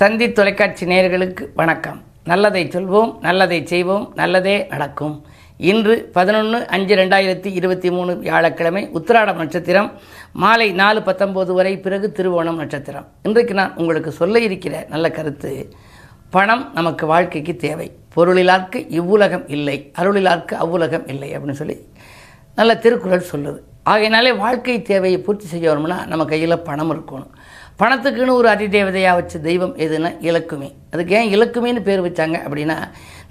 தந்தி தொலைக்காட்சி நேயர்களுக்கு வணக்கம். நல்லதை சொல்வோம் நல்லதை செய்வோம் நல்லதே நடக்கும். இன்று பதினொன்று அஞ்சு ரெண்டாயிரத்தி இருபத்தி மூணு வியாழக்கிழமை உத்திராடம் நட்சத்திரம் மாலை நாலு பத்தொம்போது வரை பிறகு திருவோணம் நட்சத்திரம். இன்றைக்கு நான் உங்களுக்கு சொல்ல இருக்கிற நல்ல கருத்து பணம் நமக்கு வாழ்க்கைக்கு தேவை. பொருளிலார்க்கு இவ்வுலகம் இல்லை அருளிலார்க்கு அவ்வுலகம் இல்லை அப்படின்னு சொல்லி நல்ல திருக்குறள் சொல்லுது. ஆகையினாலே வாழ்க்கை தேவையை பூர்த்தி செய்யணும்னா நம்ம கையில் பணம் இருக்கணும். பணத்துக்குன்னு ஒரு அதிதேவதையாக வச்ச தெய்வம் எதுன்னா இலக்குமி. அதுக்கு ஏன் இலக்குமின்னு பேர் வச்சாங்க அப்படின்னா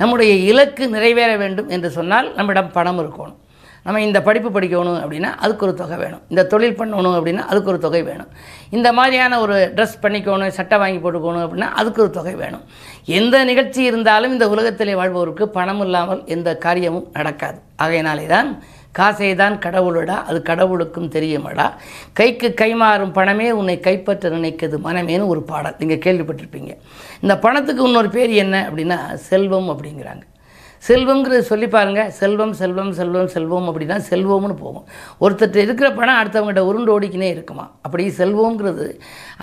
நம்முடைய இலக்கு நிறைவேற வேண்டும் என்று சொன்னால் நம்மிடம் பணம் இருக்கணும். நம்ம இந்த படிப்பு படிக்கணும் அப்படின்னா அதுக்கு ஒரு தொகை வேணும். இந்த தொழில் பண்ணணும் அப்படின்னா அதுக்கு ஒரு தொகை வேணும். இந்த மாதிரியான ஒரு ட்ரெஸ் பண்ணிக்கணும் சட்டை வாங்கி போட்டுக்கணும் அப்படின்னா அதுக்கு ஒரு தொகை வேணும். எந்த நிகழ்ச்சி இருந்தாலும் இந்த உலகத்திலே வாழ்பவருக்கு பணம் இல்லாமல் எந்த காரியமும் நடக்காது. ஆகையினாலே தான் காசை தான் கடவுளடா அது கடவுளுக்கும் தெரியுமடா? கைக்கு கைமாறும் பணமே உன்னை கைப்பற்ற நினைக்கிறது மனமேனு ஒரு பாடல். நீங்கள் கேள்விப்பட்டிருப்பீங்க. இந்த பணத்துக்கு இன்னொரு பேர் என்ன அப்படின்னா செல்வம் அப்படிங்கிறாங்க. செல்வங்கிறது சொல்லி பாருங்க. செல்வம் செல்வம் செல்வம் செல்வம் அப்படின்னா செல்வம்னு போகும். ஒருத்தர் இருக்கிற பணம் அடுத்தவங்ககிட்ட உருண்டு ஓடிக்கினே இருக்குமா? அப்படி செல்வங்கிறது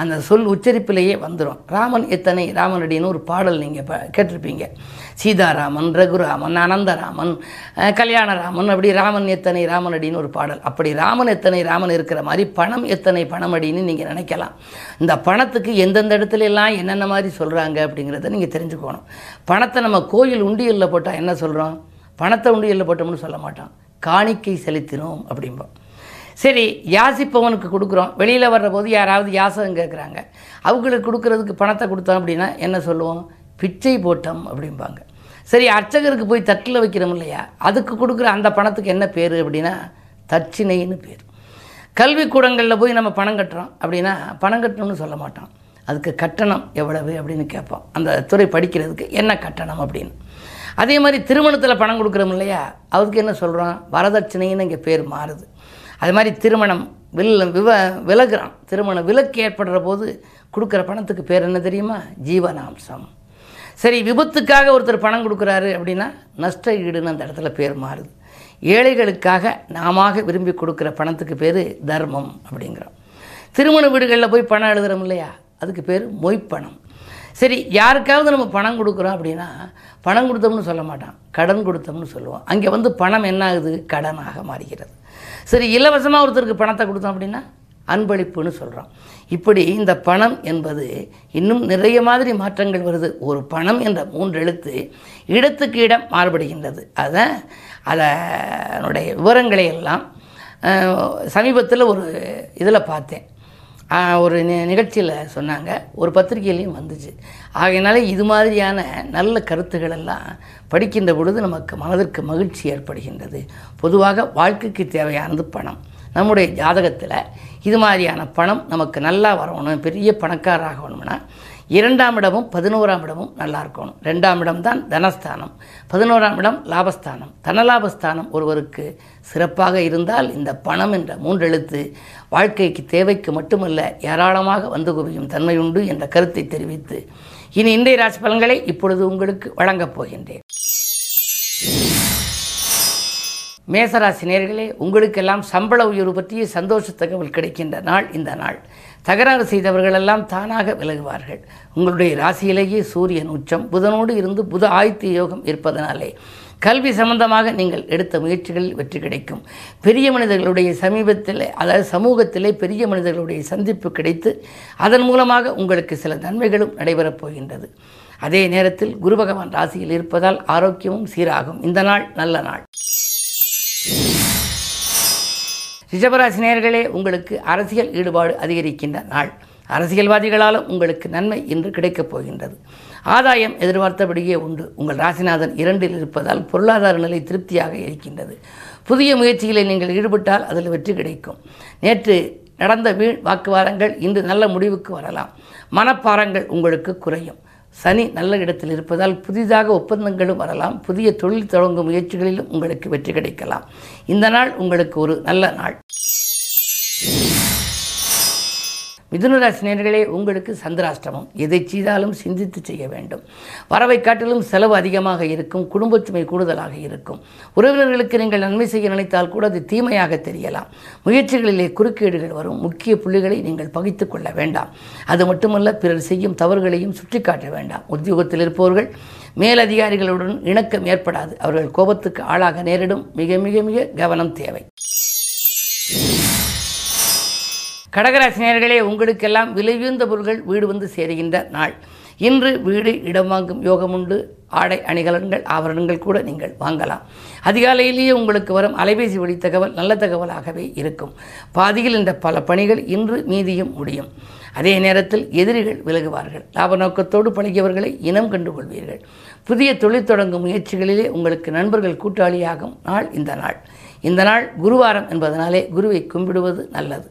அந்த சொல் உச்சரிப்பிலேயே வந்துடும் ராமன் எத்தனை? ராமனடின்னு ஒரு பாடல் நீங்கள் இப்போ கேட்டிருப்பீங்க. சீதாராமன் ரகுராமன் அனந்தராமன் கல்யாணராமன் அப்படி ராமன் எத்தனை ராமன் அடின்னு ஒரு பாடல். அப்படி ராமன் எத்தனை ராமன் இருக்கிற மாதிரி பணம் எத்தனை பணம் அடின்னு நீங்கள் நினைக்கலாம். இந்த பணத்துக்கு எந்தெந்த இடத்துல எல்லாம் என்னென்ன மாதிரி சொல்கிறாங்க அப்படிங்கிறத நீங்கள் தெரிஞ்சுக்கணும். பணத்தை நம்ம கோயில் உண்டியலில் போட்டால் என்ன சொல்கிறோம் பணத்தை உண்டியலில் போட்டோம்னு சொல்ல மாட்டோம் காணிக்கை செலுத்தினோம் அப்படிம்போம் சரி யாசிப்பவனுக்கு கொடுக்குறோம். வெளியில் வர்ற போது யாராவது யாசகம் கேட்குறாங்க அவங்களுக்கு கொடுக்குறதுக்கு பணத்தை கொடுத்தோம் அப்படின்னா என்ன சொல்லுவோம்? பிச்சை போட்டோம் அப்படிம்பாங்க. சரி அர்ச்சகருக்கு போய் தட்டில் வைக்கிறோம் இல்லையா? அதுக்கு கொடுக்குற அந்த பணத்துக்கு என்ன பேர் அப்படின்னா தட்சிணைன்னு பேர். கல்விக்கூடங்களில் போய் நம்ம பணம் கட்டுறோம் அப்படின்னா பணம் கட்டணும்னு சொல்ல மாட்டோம் அதுக்கு கட்டணம் எவ்வளவு அப்படின்னு கேட்போம் அந்த துறை படிக்கிறதுக்கு என்ன கட்டணம் அப்படின்னு. அதே மாதிரி திருமணத்தில் பணம் கொடுக்குறோம் இல்லையா? அதுக்கு என்ன சொல்கிறோம் வரதட்சணைன்னு இங்கே பேர் மாறுது. அது மாதிரி திருமணம் வில் விவ விலகுறான். திருமண விலக்கு ஏற்படுற போது கொடுக்குற பணத்துக்கு பேர் என்ன தெரியுமா? ஜீவனாம்சம். சரி விபத்துக்காக ஒருத்தர் பணம் கொடுக்குறாரு அப்படின்னா நஷ்ட ஈடுன்னு அந்த இடத்துல பேர் மாறுது. ஏழைகளுக்காக நாம விரும்பி கொடுக்குற பணத்துக்கு பேர் தர்மம் அப்படிங்கிறோம். திருமண வீடுகளில் போய் பணம் எழுதுறோம் இல்லையா? அதுக்கு பேர் மொய்ப்பணம். சரி யாருக்காவது நம்ம பணம் கொடுக்குறோம் அப்படின்னா பணம் கொடுத்தோம்னு சொல்ல மாட்டான். கடன் கொடுத்தோம்னு சொல்லுவோம் அங்கே வந்து பணம் என்ன ஆகுது? கடனாக மாறுகிறது. சரி இலவசமாக ஒருத்தருக்கு பணத்தை கொடுத்தோம் அப்படின்னா அன்பளிப்புன்னு சொல்கிறோம் இப்படி இந்த பணம் என்பது இன்னும் நிறைய மாதிரி மாற்றங்கள் வருது. ஒரு பணம் என்ற மூன்று எழுத்து இடத்துக்கு இடம் மாறுபடுகின்றது. அதை அதனுடைய விவரங்களை எல்லாம் சமீபத்தில் ஒரு இதில் பார்த்தேன். ஒரு நிகழ்ச்சியில் சொன்னாங்க. ஒரு பத்திரிகையிலையும் வந்துச்சு. ஆகையினால இது மாதிரியான நல்ல கருத்துக்கள் எல்லாம் படிக்கின்ற பொழுது நமக்கு மனதிற்கு மகிழ்ச்சி ஏற்படுகின்றது. பொதுவாக வாழ்க்கைக்கு தேவையானது பணம். நம்முடைய ஜாதகத்தில் இது மாதிரியான பணம் நமக்கு நல்லா வரணும் பெரிய பணக்காரராகணும்னா இரண்டாம் இடமும் பதினோராம் இடமும் நல்லா இருக்கணும். ரெண்டாம் இடம் தான் தனஸ்தானம் பதினோராம் இடம் லாபஸ்தானம். தனலாபஸ்தானம் ஒருவருக்கு சிறப்பாக இருந்தால் இந்த பணம் என்ற மூன்றெழுத்து வாழ்க்கைக்கு தேவைக்கு மட்டுமல்ல ஏராளமாக வந்து குவியும் தன்மை உண்டு என்ற கருத்தை தெரிவித்து இனி இன்றைய ராசி பலன்களை இப்பொழுது உங்களுக்கு வழங்கப் போகின்றேன். மேசராசி நேர்களே உங்களுக்கெல்லாம் சம்பள உயர்வு பற்றிய சந்தோஷ தகவல் கிடைக்கின்ற நாள் இந்த நாள். தகராறு செய்தவர்களெல்லாம் தானாக விலகுவார்கள். உங்களுடைய ராசியிலேயே சூரியன் உச்சம் புதனோடு இருந்து புத ஆயுத்த யோகம் இருப்பதனாலே கல்வி சம்பந்தமாக நீங்கள் எடுத்த முயற்சிகளில் வெற்றி கிடைக்கும். பெரிய மனிதர்களுடைய சமீபத்தில் அதாவது சமூகத்திலே பெரிய மனிதர்களுடைய சந்திப்பு கிடைத்து அதன் மூலமாக உங்களுக்கு சில நன்மைகளும் நடைபெறப் போகின்றது. அதே நேரத்தில் குரு பகவான் ராசியில் இருப்பதால் ஆரோக்கியமும் சீராகும். இந்த நாள் நல்ல நாள். ரிஷபராசி நேர்களே உங்களுக்கு அரசியல் ஈடுபாடு அதிகரிக்கின்ற நாள். அரசியல்வாதிகளாலும் உங்களுக்கு நன்மை இன்று கிடைக்கப் போகின்றது. ஆதாயம் எதிர்பார்த்தபடியே உண்டு. உங்கள் ராசிநாதன் இரண்டில் இருப்பதால் பொருளாதார நிலை திருப்தியாக இருக்கின்றது. புதிய முயற்சிகளை நீங்கள் ஈடுபட்டால் அதில் வெற்றி கிடைக்கும். நேற்று நடந்த வீண் வாக்குவாதங்கள் இன்று நல்ல முடிவுக்கு வரலாம். மனப்பாரங்கள் உங்களுக்கு குறையும். சனி நல்ல இடத்தில் இருப்பதால் புதிதாக ஒப்பந்தங்களும் வரலாம். புதிய தொழில் தொடங்கும் முயற்சிகளிலும் உங்களுக்கு வெற்றி கிடைக்கலாம். இந்த நாள் உங்களுக்கு ஒரு நல்ல நாள். மிதுனராசினியர்களே உங்களுக்கு சந்திராஷ்டமம். எதை செய்தாலும் சிந்தித்து செய்ய வேண்டும். வரவை காட்டிலும் செலவு அதிகமாக இருக்கும் குடும்பத்துமை கூடுதலாக இருக்கும். உறவினர்களுக்கு நீங்கள் நன்மை செய்ய நினைத்தால் கூட அது தீமையாக தெரியலாம். முயற்சிகளிலே குறுக்கீடுகள் வரும். முக்கிய புள்ளிகளை நீங்கள் பகித்து கொள்ள வேண்டாம். அது மட்டுமல்ல பிறர் செய்யும் தவறுகளையும் சுட்டிக்காட்ட வேண்டாம். உத்தியோகத்தில் இருப்பவர்கள் மேலதிகாரிகளுடன் இணக்கம் ஏற்படாது. அவர்கள் கோபத்துக்கு ஆளாக நேரிடும். மிக மிக மிக கவனம் தேவை. கடகராசினியர்களே உங்களுக்கெல்லாம் விலையுந்த பொருள்கள் வீடு வந்து சேருகின்ற நாள். இன்று வீடு இடம் வாங்கும் யோகம் உண்டு. ஆடை அணிகலன்கள் ஆபரணங்கள் கூட நீங்கள் வாங்கலாம். அதிகாலையிலேயே உங்களுக்கு வரும் அலைபேசி வழி தகவல் நல்ல தகவலாகவே இருக்கும். பாதியில் இந்த பல பணிகள் இன்று மீதியும் முடியும். அதே நேரத்தில் எதிரிகள் விலகுவார்கள். லாப நோக்கத்தோடு பழகியவர்களை இனம் கண்டுகொள்வீர்கள். புதிய தொழில் தொடங்கும் முயற்சிகளிலே உங்களுக்கு நண்பர்கள் கூட்டாளியாகும் நாள் இந்த நாள். இந்த நாள் குருவாரம் என்பதனாலே குருவை கும்பிடுவது நல்லது.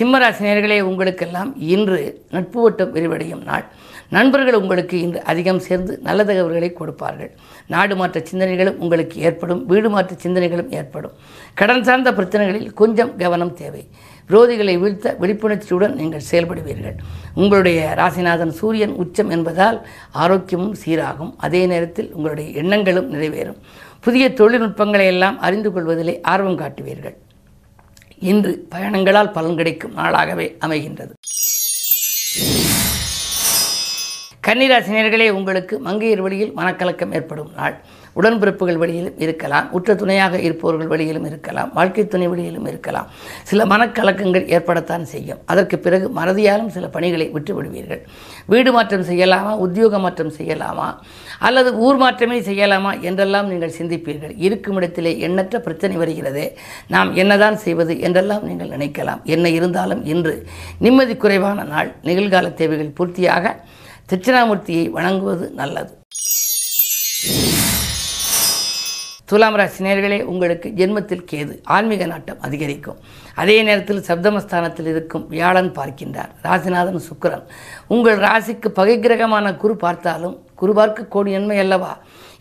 சிம்மராசினியர்களே உங்களுக்கெல்லாம் இன்று நட்பு ஓட்டம் விரிவடையும் நாள். நண்பர்கள் உங்களுக்கு இன்று அதிகம் சேர்ந்து நல்ல தகவல்களை கொடுப்பார்கள். நாடு மாற்ற சிந்தனைகளும் உங்களுக்கு ஏற்படும் வீடு மாற்ற சிந்தனைகளும் ஏற்படும். கடன் சார்ந்த பிரச்சனைகளில் கொஞ்சம் கவனம் தேவை. விரோதிகளை வீழ்த்த விழிப்புணர்ச்சியுடன் நீங்கள் செயல்படுவீர்கள். உங்களுடைய ராசிநாதன் சூரியன் உச்சம் என்பதால் ஆரோக்கியமும் சீராகும். அதே நேரத்தில் உங்களுடைய எண்ணங்களும் நிறைவேறும். புதிய தொழில்நுட்பங்களை எல்லாம் அறிந்து கொள்வதிலே ஆர்வம் காட்டுவீர்கள். இன்று பயணங்களால் பலன் கிடைக்கும் நாளாகவே அமைகின்றது. கன்னிராசினியர்களே உங்களுக்கு மங்கையர் வழியில் மனக்கலக்கம் ஏற்படும் நாள். உடன்பிறப்புகள் வழியிலும் இருக்கலாம் உற்ற துணையாக இருப்பவர்கள் வழியிலும் இருக்கலாம் வாழ்க்கை துணை வழியிலும் இருக்கலாம். சில மனக்கலக்கங்கள் ஏற்படத்தான் செய்யும். அதற்கு பிறகு மறதியாலும் சில பணிகளை விட்டு விடுவீர்கள். வீடு மாற்றம் செய்யலாமா உத்தியோக மாற்றம் செய்யலாமா அல்லது ஊர் மாற்றமே செய்யலாமா என்றெல்லாம் நீங்கள் சிந்திப்பீர்கள். இருக்கும் இடத்திலே எண்ணற்ற பிரச்சனை வருகிறதே. நாம் என்னதான் செய்வது என்றெல்லாம் நீங்கள் நினைக்கலாம். என்ன இருந்தாலும் இன்று நிம்மதி குறைவான நாள் நிகழ்கால தேவைகள் பூர்த்தியாக தட்சிணாமூர்த்தியை வணங்குவது நல்லது. துலாம் ராசி நேர்களே உங்களுக்கு ஜென்மத்தில் கேது ஆன்மீக நாட்டம் அதிகரிக்கும். அதே நேரத்தில் சப்தமஸ்தானத்தில் இருக்கும் வியாழன் பார்க்கின்றார் ராசிநாதன் சுக்கிரன். உங்கள் ராசிக்கு பகை கிரகமான குரு பார்த்தாலும் குரு பார்க்க கோடி நன்மை அல்லவா?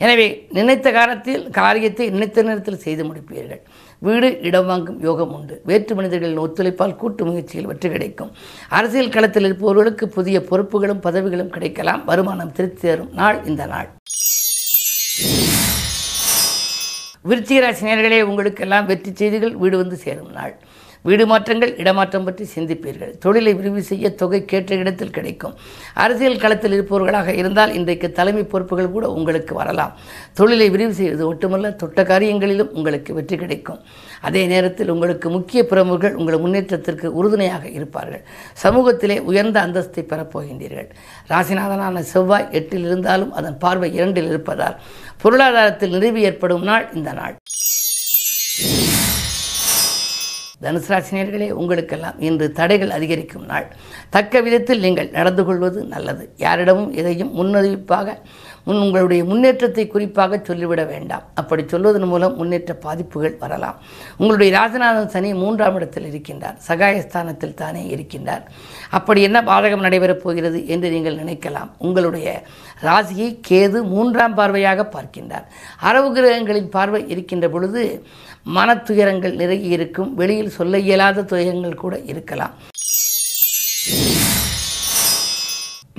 எனவே நினைத்த காலத்தில் காரியத்தை நினைத்த நேரத்தில் செய்து முடிப்பீர்கள். வீடு இடம் வாங்கும் யோகம் உண்டு. வேற்று மனிதர்களின் ஒத்துழைப்பால் கூட்டு முயற்சியில் வெற்றி கிடைக்கும். அரசியல் களத்தில் இருப்பவர்களுக்கு புதிய பொறுப்புகளும் பதவிகளும் கிடைக்கலாம். வருமானம் திருத்தி தரும் நாள் இந்த நாள். விருச்சிகராசி நேர்களே உங்களுக்கெல்லாம் வெற்றி செய்திகள் வீடு வந்து சேரும் நாள். வீடு மாற்றங்கள் இடமாற்றம் பற்றி சிந்திப்பீர்கள். தொழிலை விரிவு செய்ய தொகை கேட்ட இடத்தில் கிடைக்கும். அரசியல் களத்தில் இருப்பவர்களாக இருந்தால் இன்றைக்கு தலைமை பொறுப்புகள் கூட உங்களுக்கு வரலாம். தொழிலை விரிவு செய்வது ஒட்டுமல்ல தொட்ட காரியங்களிலும் உங்களுக்கு வெற்றி கிடைக்கும். அதே நேரத்தில் உங்களுக்கு முக்கிய பிரமுகர்கள் உங்கள் முன்னேற்றத்திற்கு உறுதுணையாக இருப்பார்கள். சமூகத்திலே உயர்ந்த அந்தஸ்தை பெறப்போகின்றீர்கள் ராசிநாதனான செவ்வாய் எட்டில் இருந்தாலும் அதன் பார்வை இரண்டில் இருப்பதால் பொருளாதாரத்தில் நிறைவு ஏற்படும் நாள் இந்த நாள். தனுசு ராசினியர்களே உங்களுக்கெல்லாம் இன்று தடைகள் அதிகரிக்கும் நாள். தக்க விதத்தில் நீங்கள் நடந்து கொள்வது நல்லது. யாரிடமும் எதையும் முன்னறிவிப்பாக உங்களுடைய முன்னேற்றத்தை குறிப்பாக சொல்லிவிட வேண்டாம். அப்படி சொல்வதன் மூலம் முன்னேற்ற பாதிப்புகள் வரலாம். உங்களுடைய ராஜநாதன் சனி மூன்றாம் இடத்தில் இருக்கின்றார். சகாயஸ்தானத்தில் தானே இருக்கின்றார். அப்படி என்ன பாதகம் நடைபெறப் போகிறது என்று நீங்கள் நினைக்கலாம். உங்களுடைய ராசியை கேது மூன்றாம் பார்வையாக பார்க்கின்றார். அரவு கிரகங்களின் பார்வை இருக்கின்ற பொழுது மனத்துயரங்கள் நிறைய இருக்கும். வெளியில் சொல்ல இயலாத துயரங்கள் கூட இருக்கலாம்.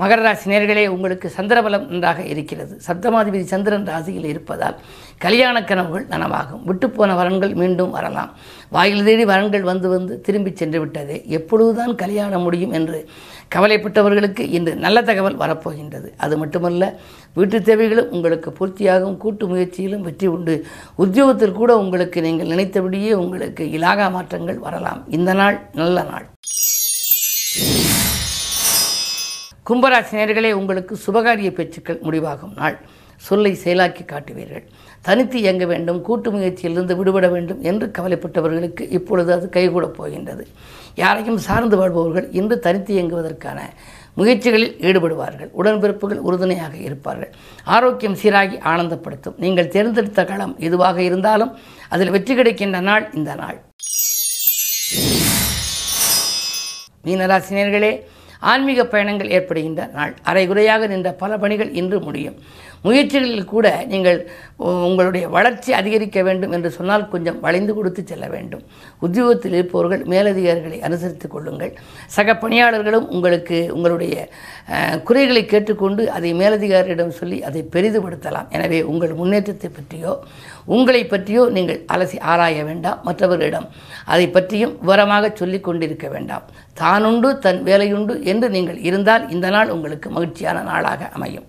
மகர ராசி நேர்களே உங்களுக்கு சந்திரபலம் நன்றாக இருக்கிறது. சப்தமாதிபதி சந்திரன் ராசியில் இருப்பதால் கல்யாண கனவுகள் நனவாகும். விட்டுப்போன வரன்கள் மீண்டும் வரலாம். வாயில் தேடி வரன்கள் வந்து வந்து திரும்பி சென்று விட்டதே எப்பொழுதுதான் கல்யாணம் முடியும் என்று கவலைப்பட்டவர்களுக்கு இன்று நல்ல தகவல் வரப்போகின்றது. அது மட்டுமல்ல வீட்டு தேவைகளும் உங்களுக்கு பூர்த்தியாகும். கூட்டு முயற்சியிலும் வெற்றி உண்டு. உத்தியோகத்தில் கூட உங்களுக்கு நீங்கள் நினைத்தபடியே உங்களுக்கு இலாகா மாற்றங்கள் வரலாம். இந்த நாள் நல்ல நாள். கும்பராசி நேர்களே உங்களுக்கு சுபகாரிய பேச்சுக்கள் முடிவாகும் நாள். சொல்லை செயலாக்கி காட்டுவீர்கள். தனித்து இயங்க வேண்டும் கூட்டு முயற்சியிலிருந்து விடுபட வேண்டும் என்று கவலைப்பட்டவர்களுக்கு இப்பொழுது அது கைகூடப் போகின்றது. யாரையும் சார்ந்து வாழ்பவர்கள் இன்று தனித்து இயங்குவதற்கான முயற்சிகளில் ஈடுபடுவார்கள். உடன்பிறப்புகள் உறுதுணையாக இருப்பார்கள். ஆரோக்கியம் சீராகி ஆனந்தப்படுத்தும். நீங்கள் தேர்ந்தெடுத்த களம் எதுவாக இருந்தாலும் அதில் வெற்றி கிடைக்கின்ற நாள் இந்த நாள். மீனராசினியர்களே ஆன்மீக பயணங்கள் ஏற்படுகின்ற நாள். அரைகுறையாக நின்ற பல பணிகள் இன்று முடியும். முயற்சிகளில் கூட நீங்கள் உங்களுடைய வளர்ச்சி அதிகரிக்க வேண்டும் என்று சொன்னால் கொஞ்சம் வளைந்து கொடுத்து செல்ல வேண்டும். உத்தியோகத்தில் இருப்பவர்கள் மேலதிகாரிகளை அனுசரித்துக் கொள்ளுங்கள். சக பணியாளர்களும் உங்களுக்கு உங்களுடைய குறைகளை கேட்டுக்கொண்டு அதை மேலதிகாரியிடம் சொல்லி அதை பெரிதுபடுத்தலாம். எனவே உங்கள் முன்னேற்றத்தை பற்றியோ உங்களை பற்றியோ நீங்கள் அலசி ஆராய வேண்டாம். மற்றவர்களிடம் அதை பற்றியும் விவரமாக சொல்லிக் கொண்டிருக்க வேண்டாம். தானுண்டு தன் வேலையுண்டு என்று நீங்கள் இருந்தால் இந்த நாள் உங்களுக்கு மகிழ்ச்சியான நாளாக அமையும்.